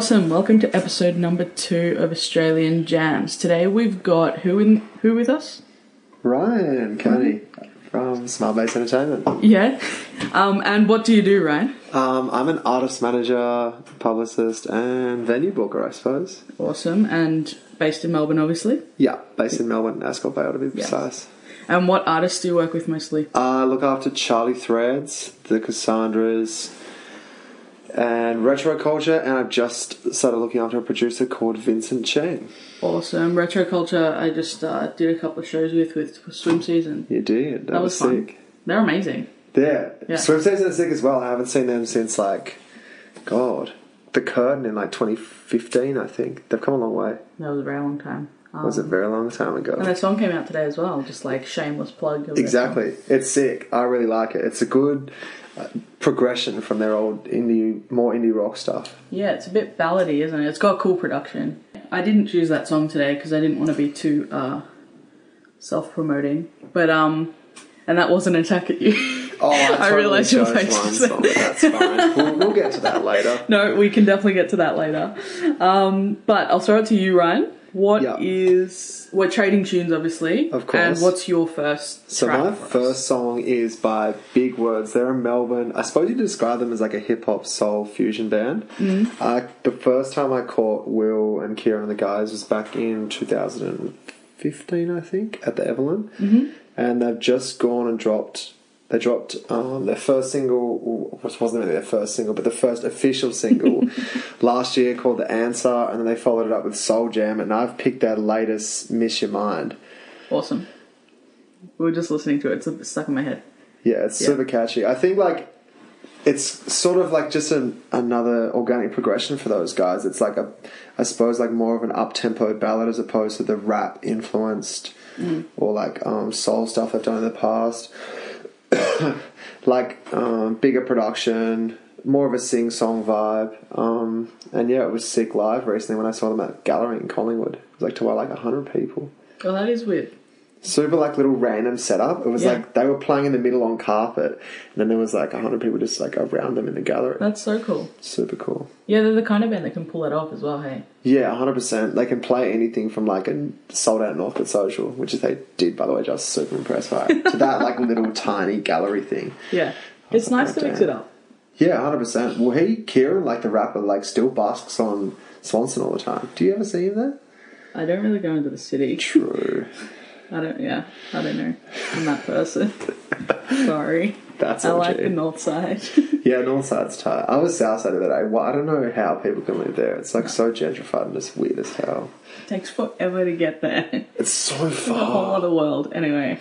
Awesome. Welcome to episode number two of Australian Jams. Today we've got who in who with us? Ryan Coney from Smart Base Entertainment. Yeah. Um, and what do you do, Ryan? Um, I'm an artist manager, publicist, and venue booker, I suppose. Awesome. And based in Melbourne, obviously. Yeah, based in Melbourne, Ascot Vale to be precise. And what artists do you work with mostly? I look after Charlie Threads, the Cassandras, and Retro Culture, and I've just started looking after a producer called Vincent Chang. Awesome. Retro Culture. I just uh, did a couple of shows with with swim season. You did. That, That was, was fun. sick. They're amazing. Yeah. Yeah. Swim Season is sick as well. I haven't seen them since, like, God, The Curtin in, like, 2015, I think. They've come a long way. That was a very long time. Um, It was a very long time ago. and their song came out today as well. Just like shameless plug. of their Exactly. It's sick. I really like it. It's a good progression from their old indie, more indie rock stuff. Yeah, it's a bit ballady, isn't it? It's got cool production. I didn't choose that song today because I didn't want to be too uh, self-promoting, but um, and that wasn't an attack at you. Oh, I, I realised your face one song, That's fine. we'll, we'll get to that later. no, we can definitely get to that later. Um, but I'll throw it to you, Ryan. What is we're trading tunes, obviously, Of course. And what's your first? So track my first song is by Big Words. They're in Melbourne. I suppose you describe them as like a hip hop soul fusion band. Mm. Uh, the first time I caught Will and Kieran and the guys was back in 2015, I think, at the Evelyn. Mm-hmm. And they've just gone and dropped. They dropped um, their first single, which wasn't really their first single, but the first official single last year called "The Answer," and then they followed it up with "Soul Jam." And I've picked their latest "Miss Your Mind." Awesome. We were just listening to it. It's stuck in my head. Yeah, it's Yeah. super catchy. I think like it's sort of like just an, another organic progression for those guys. It's like a, I suppose like more of an up tempo ballad as opposed to the rap influenced or like um, soul stuff they've done in the past. like um, bigger production, more of a sing song vibe. Um, and yeah, it was sick live recently when I saw them at Gallery in Collingwood. It was like to like hundred people Oh, that is weird. Super like little random setup. It was Yeah. like they were playing in the middle on carpet, and then there was like a hundred people just like around them in the gallery. That's so cool. Super cool. Yeah, they're the kind of band that can pull that off as well. Hey. Yeah, hundred percent. They can play anything from like a sold out Northcote Social, which is they did by the way. Just super impressed by to that like little tiny gallery thing. Yeah. It's nice to mix it up. Yeah, hundred percent. Well, he Kieran, like the rapper, like still basks on Swanston all the time. Do you ever see him there? I don't really go into the city. True. I don't. Yeah, I don't know. I'm that person. Sorry. That's I like the north side. Yeah, North Side's tight. I was South Side the other day. Well, I don't know how people can live there. It's like so gentrified and it's weird as hell. takes forever to get there. It's so a whole far. other world. Anyway,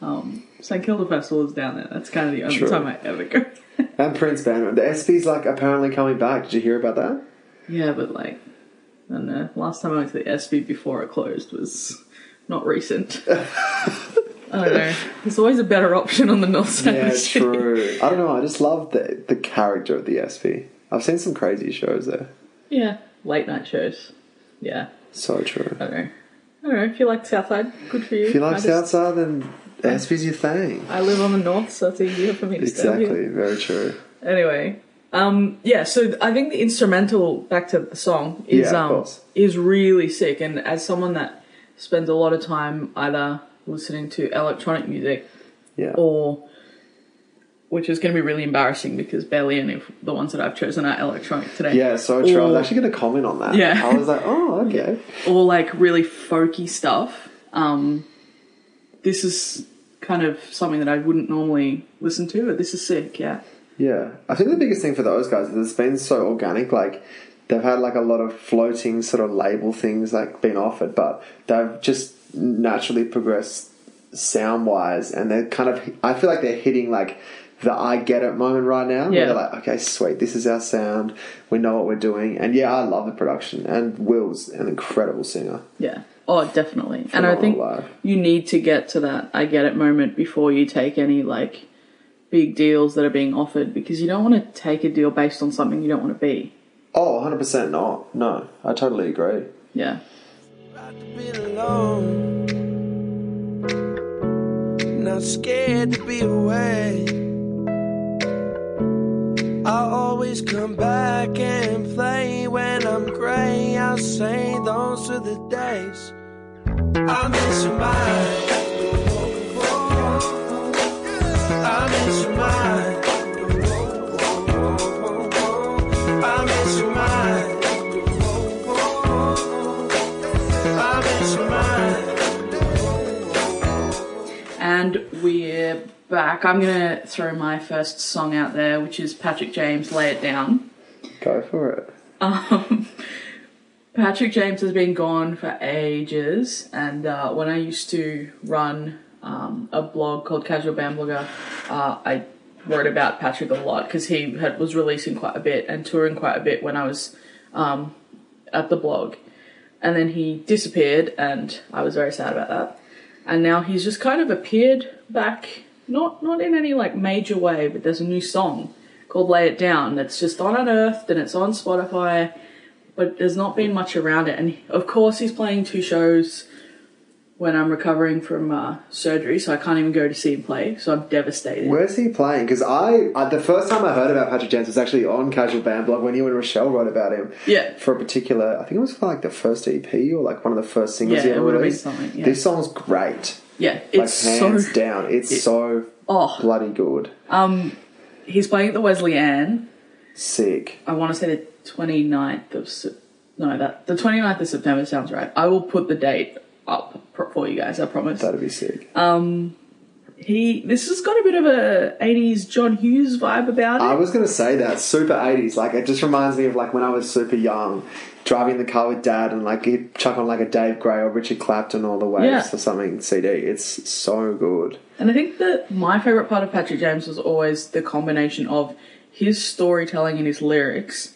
um, St Kilda Festival is down there. That's kind of the only True. time I ever go. And Prince Banner. The Espy's like apparently coming back. Did you hear about that? yeah, but like, I don't know. Last time I went to the Espy before it closed was not recent. I don't know. There's always a better option on the north side. Yeah, true. I don't know. I just love the the character of the Espy. I've seen some crazy shows there. Yeah, late night shows. Yeah, So true. I don't know. I don't know. If you like Southside, good for you. If you like I just- Southside, then Espy's your thing. I live on the north, so it's easier for me to. Exactly. Very true. Anyway, um, yeah. So I think the instrumental back to the song is Yeah, um is really sick, and as someone that spends a lot of time either listening to electronic music Yeah. or which is going to be really embarrassing because barely any of the ones that I've chosen are electronic today. Yeah, so true. I was actually going to comment on that. Yeah. I was like, oh, okay. or like really folky stuff. Um, this is kind of something that I wouldn't normally listen to, but this is sick. Yeah. Yeah. I think the biggest thing for those guys is it's been so organic. Like, they've had like a lot of floating sort of label things like been offered, but they've just naturally progressed sound wise, and they're kind of. I feel like they're hitting like the I get it moment right now. Yeah. Where they're like, okay, sweet, this is our sound. We know what we're doing, and yeah, I love the production. And Will's an incredible singer. Yeah. Oh, definitely. and I think live. you need to get to that I get it moment before you take any like big deals that are being offered because you don't want to take a deal based on something you don't want to be. Oh, 100% not. No, I totally agree. Yeah. been alone. Not scared to be away. I always come back and play when I'm gray. I'll say those are the days. I miss your mind. I miss your And we're back. I'm going to throw my first song out there, which is Patrick James, Lay It Down. Go for it. Um, Patrick James has been gone for ages, and uh, when I used to run um, a blog called Casual Band Blogger, uh, I wrote about Patrick a lot because he had, was releasing quite a bit and touring quite a bit when I was um, at the blog. And then he disappeared, and I was very sad about that. And now he's just kind of appeared back, not not in any like major way, but there's a new song called Lay It Down that's just on Unearthed and it's on Spotify, but there's not been much around it. And of course, he's playing two shows when I'm recovering from uh, surgery, so I can't even go to see him play. So I'm devastated. Where's he playing? Because I, I, the first time I heard about Patrick James was actually on Casual Band Blog when you and Rochelle wrote about him. Yeah. For a particular, I think it was for like the first EP or like one of the first singles Yeah, he it ever would have been something, yeah. This song's great. yeah, Like it's hands so. down, it's so Oh, bloody good. Um, he's playing at the Wesley Anne. Sick. I want to say the 29th of no that the 29th of September sounds right. I will put the date up for you guys. I promise. That'd be sick. Um, he this has got a bit of a 80s John Hughes vibe about it. I was gonna say that super eighties. Like it just reminds me of like when I was super young, driving the car with dad, and like he'd chuck on like a Dave Gray or Richard Clapton all the way Yeah. or something CD. It's so good. And I think that my favourite part of Patrick James was always the combination of his storytelling and his lyrics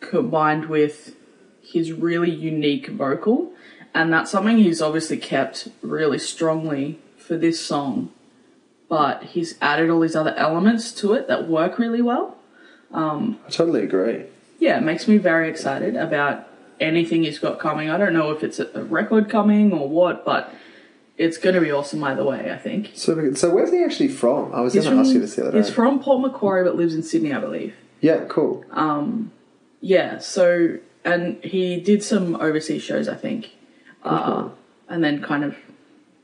combined with his really unique vocal. And that's something he's obviously kept really strongly for this song. But he's added all these other elements to it that work really well. Um, I totally agree. Yeah, it makes me very excited about anything he's got coming. I don't know if it's a record coming or what, but it's going to be awesome either way, I think. So, so where's he actually from? I was going to ask you this the other He's from Port Macquarie but lives in Sydney, I believe. yeah, cool. Um, yeah, so and he did some overseas shows, I think, uh, and then kind of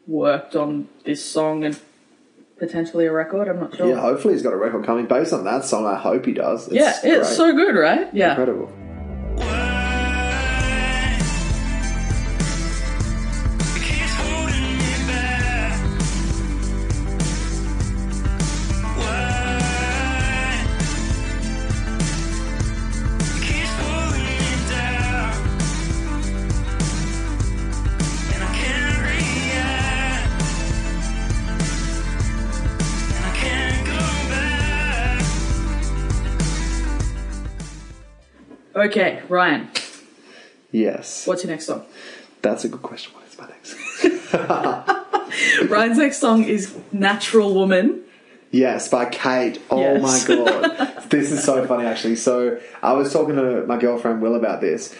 worked on this song and potentially a record. I'm not sure. yeah, hopefully he's got a record coming based on that song. I hope he does. It's yeah, it's great. so good, right? Yeah, incredible. Okay, Ryan, Yes, what's your next song? that's a good question. What is my next? Ryan's next song is "Natural Woman" Yes, by Kate. Oh Yes. my god. this is so funny actually. So I was talking to my girlfriend Will about this.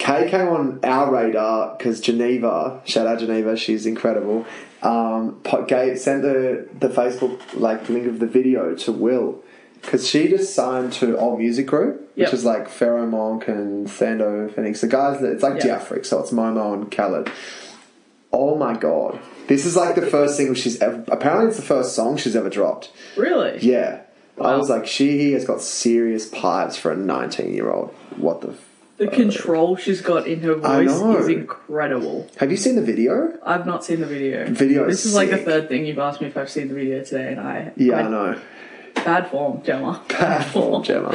Kate came on our radar because Geneva, shout out Geneva, she's incredible. Um, gave, sent the, the Facebook like link of the video to Will because she just signed to All Music Group, Yep. which is like Pharaoh Monk and Thando Phoenix. The guys that it's like Yeah. Diafrix, so it's Momo and Khaled. Oh my god. This is like the first single she's ever. Apparently, it's the first song she's ever dropped. Really? Yeah. I Wow. was like, she has got serious pipes for a 19 year old. What the. F- The control she's got in her I voice know. is incredible. Have you seen the video? I've not seen the video. Video This is is like the sick. third thing you've asked me if I've seen the video today, and I Yeah, I, I know. Bad form, Gemma. Bad form, Gemma.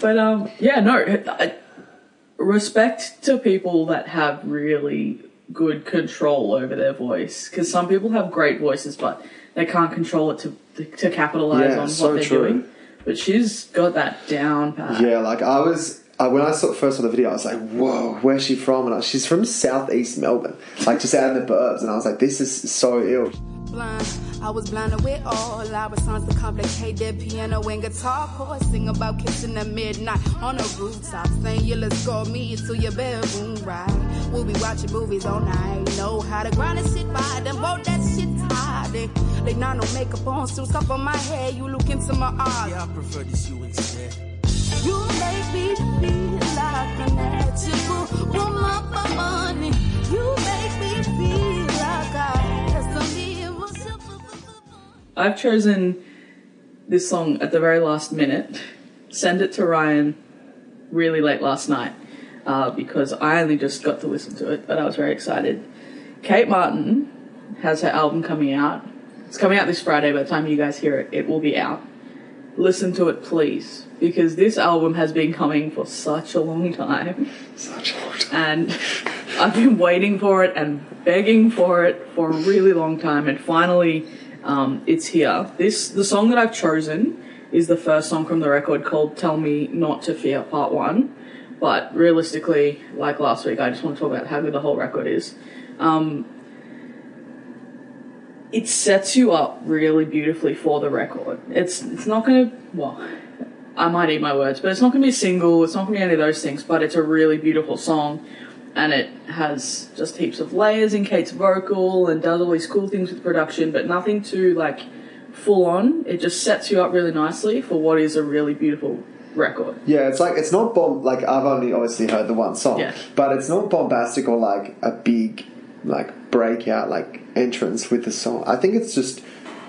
But um, yeah, no. I, respect to people that have really good control over their voice, because some people have great voices, but they can't control it to to capitalize Yeah, on so what they're true. doing. But she's got that down pat. Yeah, like I was. I, when I saw, first saw the video, I was like, "Whoa, where's she from?" And I, she's from southeast Melbourne, like just out in the burbs. And I was like, "This is so ill." blind. I was blinded with all our songs to complicate their piano and guitar chords. Sing about kissing at midnight on a rooftop. Saying you let's go me to your bedroom ride. We'll be watching movies all night. Know how to grind and sit by them. Whoa, that shit tired. They, they not no makeup on, still stuff on my head. You look into my eyes. Yeah, I prefer this you instead. You make me feel like a natural woman for money. I've chosen this song at the very last minute. Send it to Ryan really late last night uh, because I only just got to listen to it, but I was very excited. Kate Martin has her album coming out. It's coming out this Friday. By the time you guys hear it, it will be out. Listen to it, please, because this album has been coming for such a long time Such a long time. and I've been waiting for it and begging for it for a really long time, and finally, um, it's here. This the song that I've chosen is the first song from the record called "Tell Me Not to Fear" Part One. But realistically, like last week, I just want to talk about how good the whole record is. Um, it sets you up really beautifully for the record. It's it's not going to well. I might eat my words, but it's not going to be a single. It's not going to be any of those things. But it's a really beautiful song, and it has just heaps of layers in Kate's vocal and does all these cool things with production, but nothing too like full on. It just sets you up really nicely for what is a really beautiful record. Yeah, it's like it's not bomb. Like I've only obviously heard the one song, Yeah. but it's not bombastic or like a big like breakout like entrance with the song. I think it's just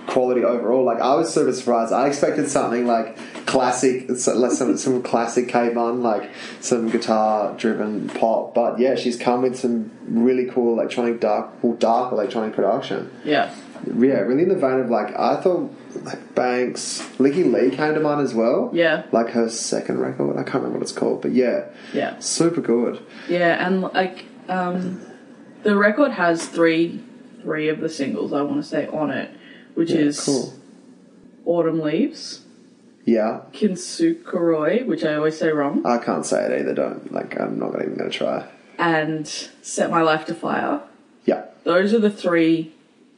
quality overall. Like I was super surprised. I expected something like classic, like some some classic K-Bun, like some guitar driven pop. But yeah, she's come with some really cool electronic dark, well, dark electronic production. Yeah, Yeah, really in the vein of like I thought like Banks, Lykke Li came to mind as well. Yeah. like her second record. I can't remember what it's called, but yeah, yeah. super good. Yeah, and like um, the record has three three of the singles I want to say on it, which Yeah, is cool. Autumn Leaves, Yeah, Kinsukuroi, which I always say wrong, I can't say it either. Don't like. I'm not even going to try. and Set My Life to Fire. Yeah. Those are the three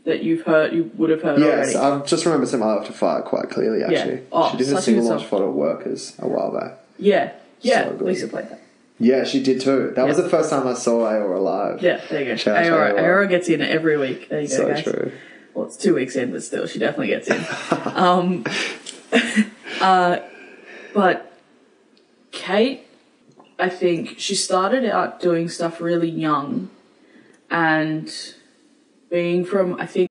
that you've heard, you would have heard Yes, already. I just remember Set My Life to Fire quite clearly. Actually, Oh, she did a single launch it at Workers a while back. yeah, yeah. So. Lisa played that. Yeah, she did too. That was the first time I saw Aora live. Yeah, there you go. Shout out Aora, Aora. Aora gets in every week. There you go, so guys. true. Well, it's two weeks in, but still, she definitely gets in. um, uh, but Kate, I think she started out doing stuff really young, and being from I think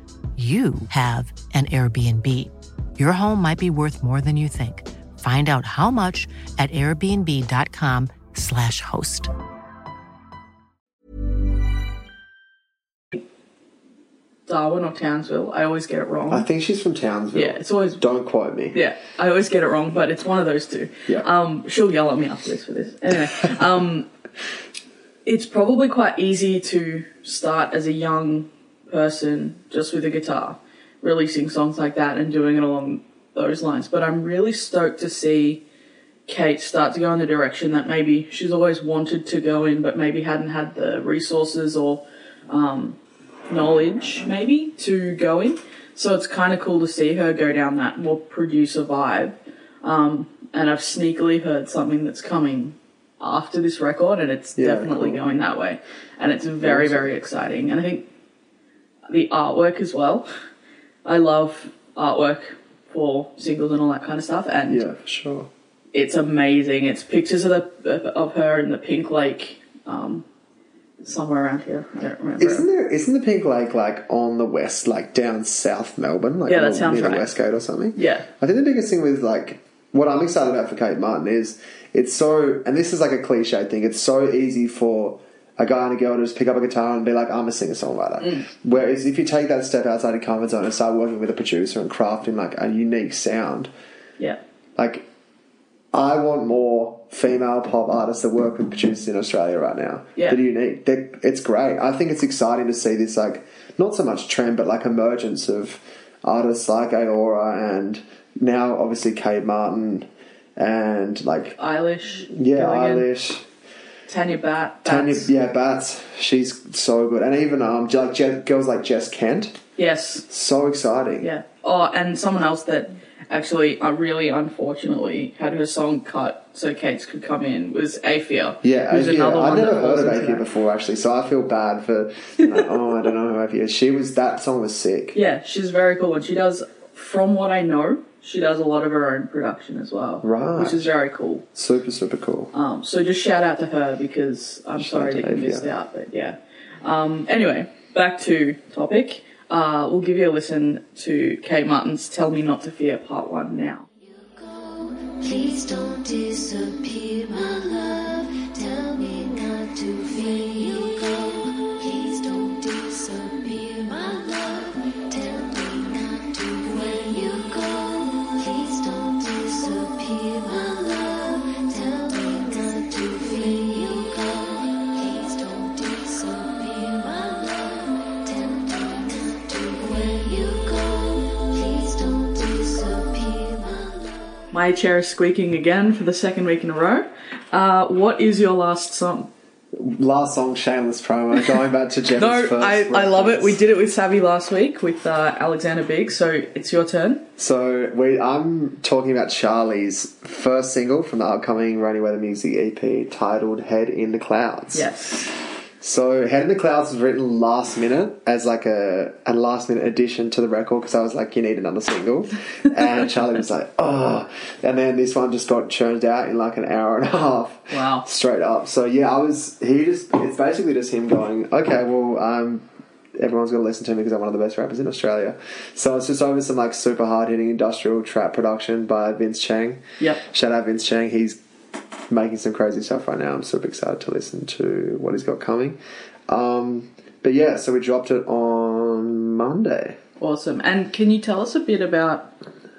you have an Airbnb. Your home might be worth more than you think. Find out how much at airbnb.com/slash host. Darwin or Townsville. I always get it wrong. I think she's from Townsville. yeah, it's always Don't quote me. Yeah, I always get it wrong, but it's one of those two. Yeah. Um, she'll yell at me after this for this. Anyway, um, it's probably quite easy to start as a young person just with a guitar, releasing songs like that and doing it along those lines. But I'm really stoked to see Kate start to go in the direction that maybe she's always wanted to go in, but maybe hadn't had the resources or um, knowledge, maybe, to go in. So it's kind of cool to see her go down that more producer vibe. Um, and I've sneakily heard something that's coming after this record, and it's Yeah, definitely cool. going that way. And it's very, very exciting. And I think the artwork as well. I love artwork for singles and all that kind of stuff, and Yeah, for sure. it's amazing. It's pictures of the of her in the pink lake, um, somewhere around here. I don't remember. Isn't there? Isn't the Pink Lake like on the west, like down South Melbourne, like Yeah, that sounds near the. West Gate or something? Yeah. I think the biggest thing with like what I'm excited about for Kate Martin is it's so, and this is like a cliche thing. It's so easy for a guy and a girl to just pick up a guitar and be like, I'm a singer songwriter. Mm. Whereas if you take that step outside your comfort zone and start working with a producer and crafting like a unique sound, Yeah, like I want more female pop artists that work with producers in Australia right now. Yeah. That are unique. They're, it's great. I think it's exciting to see this like not so much trend but like emergence of artists like Aora and now obviously Kate Martin and like Eilish. yeah, Eilish. Tanya Bat. Tanya, yeah, Bats. She's so good, and even um, like Je- girls like Jess Kent, Yes. so exciting. Yeah. Oh, and someone else that actually, uh, really unfortunately, had her song cut so Kate's could come in was Afia. Yeah, who's Afia. another I've never heard of Afia before, actually, so I feel bad for. like, oh, I don't know who Afia is. She was that song was sick. Yeah, she's very cool, and she does, from what I know, she does a lot of her own production as well. Right. Which is very cool. Super, super cool. Um, so just shout out to her because I'm Shout sorry out that to you missed out, but yeah. Um, anyway, back to topic. Uh, we'll give you a listen to Kate Martin's "Tell Me Not to Fear" Part One now. Please don't disappear, My chair is squeaking again for the second week in a row. Uh, what is your last song? Last song, shameless promo. Going back to Jeff's No, first. I, I love it. We did it with Savvy last week with uh, Alexander Big, so it's your turn. So we, I'm talking about Charlie's first single from the upcoming Rainy Weather Music EP titled "Head in the Clouds." Yes. So "Head in the Clouds" was written last minute as like a, a last minute addition to the record because I was like, "You need another single," and Charlie was like, "Oh," and then this one just got churned out in like an hour and a half. Wow. Straight up. So yeah, I was. He just. It's basically just him going, "Okay, well, um." Everyone's going to listen to me because I'm one of the best rappers in Australia. So it's just over some like super hard hitting industrial trap production by Vince Chang. Yeah. Shout out Vince Chang. He's making some crazy stuff right now. I'm super excited to listen to what he's got coming. Um, but yeah, so we dropped it on Monday. Awesome. And can you tell us a bit about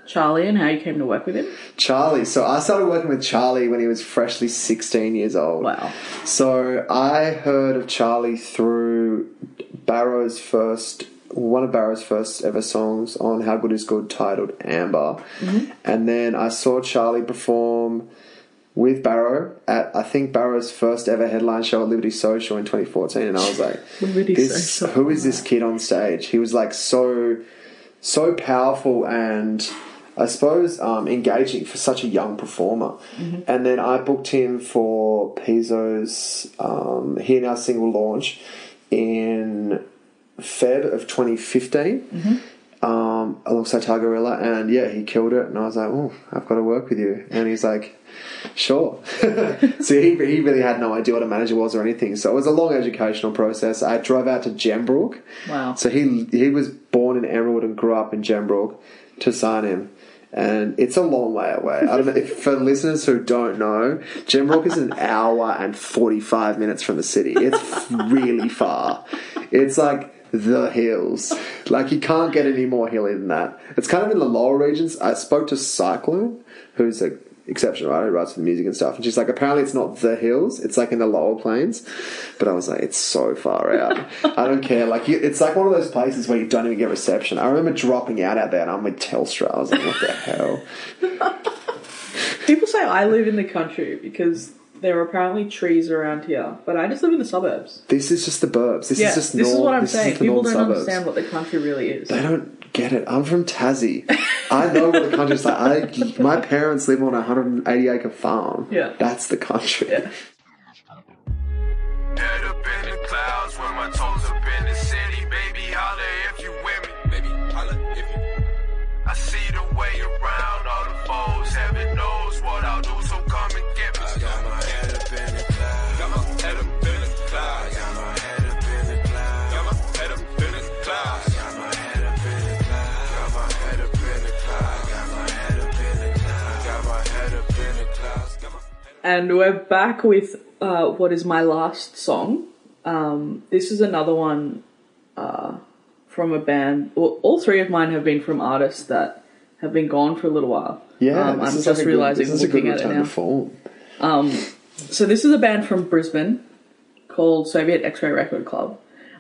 Charlie and how you came to work with him? Charlie. So I started working with Charlie when he was freshly 16 years old. Wow. So I heard of Charlie through Barrow's first, one of Barrow's first ever songs on How Good Is Good titled Amber. And then I saw Charlie perform with Barrow at, I think, Barrow's first ever headline show at Liberty Social in 2014. And I was like, this, who is this kid on stage? He was like so so powerful and I suppose um, engaging for such a young performer. And then I booked him for Pizzo's um, Here Now single launch in Feb of 2015 um, alongside Tagarilla, and yeah, he killed it. And I was like, "Oh, I've got to work with you." And he's like, "Sure." so he, he really had no idea what a manager was or anything. So it was a long educational process. I drove out to Gembrook. Wow. So he he was born in Emerald and grew up in Gembrook to sign him. And it's a long way away. I don't know if for listeners who don't know, Gembrook is an hour and forty five minutes from the city. It's really far. It's like the hills. Like you can't get any more hilly than that. It's kind of in the lower regions. I spoke to Cyclone, who's a exceptional writer, who writes for the music and stuff, and she's like, apparently it's not the hills, it's like in the lower plains. But I was like, it's so far out. I don't care. Like you, it's like one of those places where you don't even get reception. I remember dropping out out there, and I'm with Telstra. I was like, what the hell? People say I live in the country because there are apparently trees around here, but I just live in the suburbs. This is just the burbs. This yeah, is just normal. this north. is what I'm this saying. Is the People don't suburbs. understand what the country really is. They don't get it. I'm from Tassie. I know what the country's like. I, my parents live on a 180 acre farm. Yeah. That's the country. Yeah. Head up in the clouds with my toes up in the city. And we're back with uh, what is my last song. Um, this is another one uh, from a band. Well, all three of mine have been from artists that have been gone for a little while. Yeah, Um, I'm just like a good- realizing this is a good looking at it now. to form. So this is a band from Brisbane called Soviet X-Ray Record Club.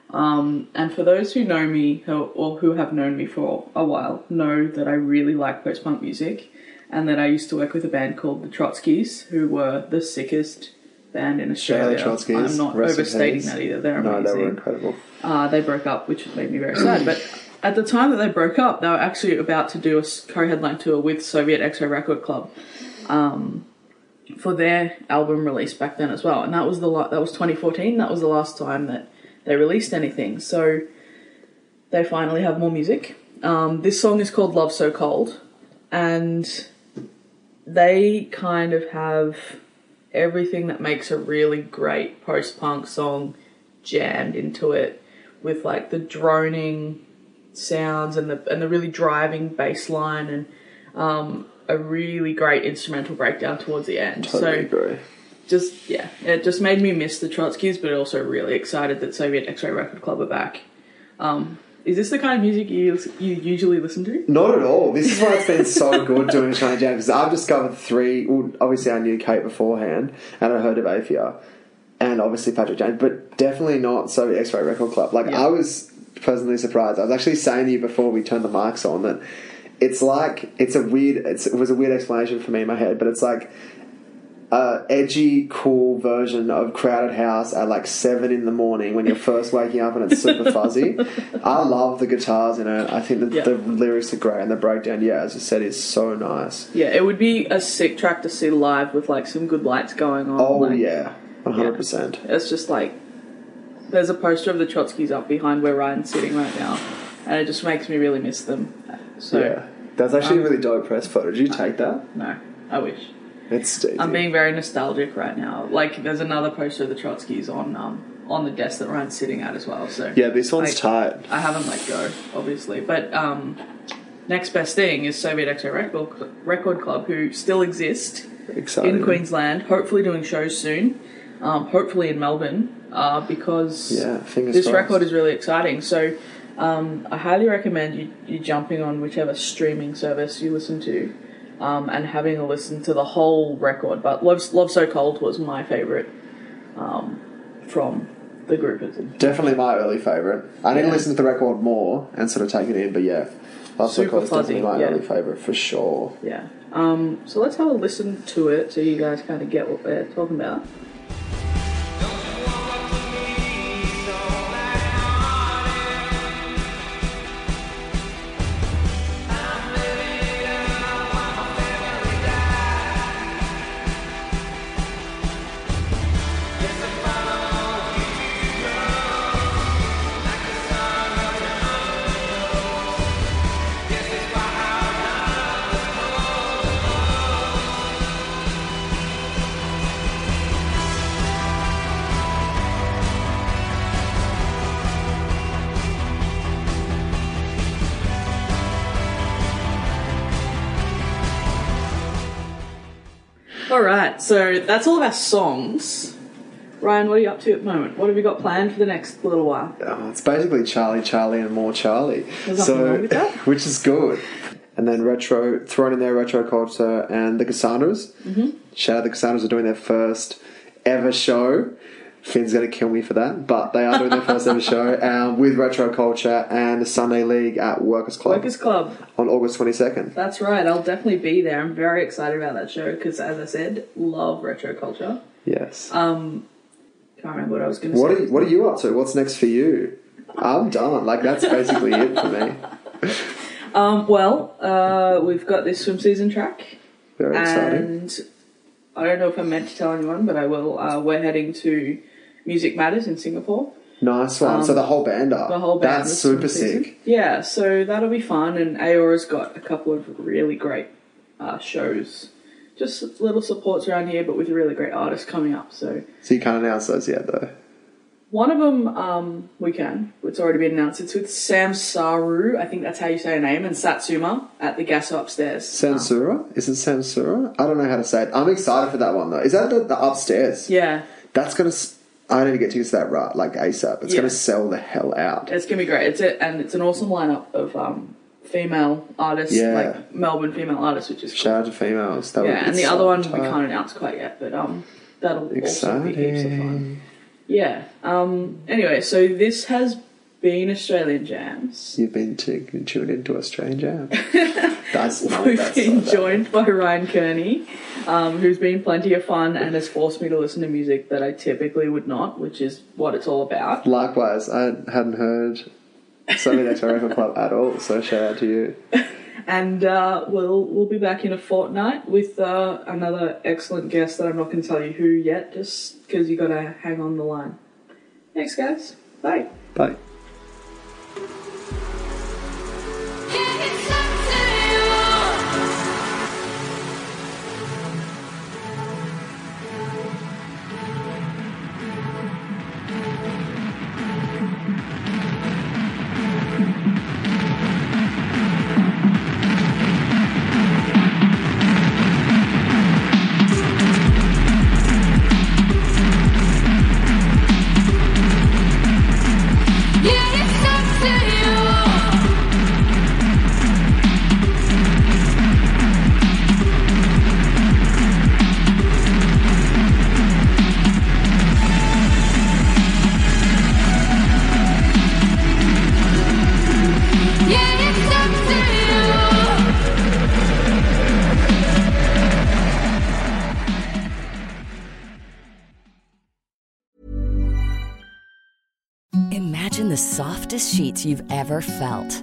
Um, and for those who know me or who have known me for a while, know that I really like post-punk music, and then I used to work with a band called the Trotskys, who were the sickest band in Australia. Trotskys, I'm not overstating that either. They're amazing. No, they were incredible. Uh, they broke up, which made me very sad. But at the time that they broke up, they were actually about to do a co-headline tour with Soviet X-Ray Record Club um, for their album release back then as well. And that was the la- that was 2014. That was the last time that they released anything. So they finally have more music. Um, this song is called "Love So Cold," and they kind of have everything that makes a really great post-punk song jammed into it with like the droning sounds and the and the really driving bass line and um, a really great instrumental breakdown towards the end. Totally so agree. just yeah, it just made me miss the Trotskys, but also really excited that Soviet X-Ray Record Club are back. Um, is this the kind of music you you usually listen to? Not at all. This is why it's been so good doing Australian Jam because I've discovered three. Well, obviously, I knew Kate beforehand, and I heard of Afia and obviously Patrick James, but definitely not Soviet X-Ray Record Club. Like Yeah. I was pleasantly surprised. I was actually saying to you before we turned the mics on that it's like it's a weird. It's, it was a weird explanation for me in my head, but it's like a edgy, cool version of Crowded House at like seven in the morning when you're first waking up and it's super fuzzy. I love the guitars in it. I think that Yeah. the lyrics are great and the breakdown, yeah, as I said, is so nice. Yeah, it would be a sick track to see live with like some good lights going on. Oh like, yeah, one hundred percent. It's just like there's a poster of the Trotskys up behind where Ryan's sitting right now, and it just makes me really miss them. So Yeah, that's actually um, a really dope press photo. Did you take that? no, I wish. It's. I'm being very nostalgic right now. Like there's another poster of the Trotskys on um on the desk that Ryan's sitting at as well. So yeah, this one's like, tight. I haven't let go, obviously. But um, next best thing is Soviet X-Ray Record, Record Club, who still exist Exciting. in Queensland. Hopefully doing shows soon. Um, hopefully in Melbourne, uh, because Yeah, this crossed. record is really exciting. So um, I highly recommend you, you jumping on whichever streaming service you listen to. Um, and having a listen to the whole record, but "Love, Love So Cold" was my favorite um, from the group. Definitely my early favourite. I need to listen to the record more and sort of take it in, but yeah, Love So Cold is definitely my yeah. early favourite for sure. Yeah. Um, so let's have a listen to it so you guys kind of get what we're talking about. Right, so that's all of our songs. Ryan, what are you up to at the moment? What have you got planned for the next little while? Oh, it's basically Charlie, Charlie, and more Charlie. There's nothing so, wrong with that. which is good. And then retro, thrown in there, retro culture and the Cassandras. Mm-hmm. Shout out the Cassandras are doing their first ever show. Finn's going to kill me for that, but they are doing their first ever show um, with retro culture and the Sunday League at Workers Club Workers Club. on August twenty second. That's right. I'll definitely be there. I'm very excited about that show because, as I said, love retro culture. Yes. Um, Can't remember what I was going to what say. are What are you up to? What's next for you? I'm done. Like that's basically it for me. Um, well, uh, we've got this swim season track, Very exciting. and I don't know if I'm meant to tell anyone, but I will. Uh, we're heading to Music Matters in Singapore. Nice one. so the whole band up. um, The whole band. That's super season. sick. Yeah, so that'll be fun, and Aora's got a couple of really great uh, shows. Just little supports around here, but with really great artists coming up. So So you can't announce those yet, though. One of them, um, we can. It's already been announced. It's with Sam Saru. I think that's how you say her name, and Satsuma at the Gasso upstairs. Sansura? Is it Sansura? I don't know how to say it. I'm excited for that one though. Is that the, the upstairs? Yeah, That's gonna. I need to get tickets to that right, like ASAP. It's Yeah. gonna sell the hell out. it's gonna be great. It's a, and it's an awesome lineup of um, female artists, Yeah. like Melbourne female artists, which is cool. Shout out to females. That would Yeah, be and the so other one we tight. can't announce quite yet, but um, that'll also be heaps of fun. Exciting. Yeah. Um. Anyway, so this has been Australian Jams. You've been t- tuned into Australian Jam. That's We've that's been joined by Ryan Kearney, um, who's been plenty of fun and has forced me to listen to music that I typically would not, which is what it's all about. Likewise, I hadn't heard Sunday Next Record Club at all. So shout out to you. And uh, we'll we'll be back in a fortnight with uh, another excellent guest that I'm not going to tell you who yet, just because you got to hang on the line. Thanks, guys. Bye. Bye. You've ever felt.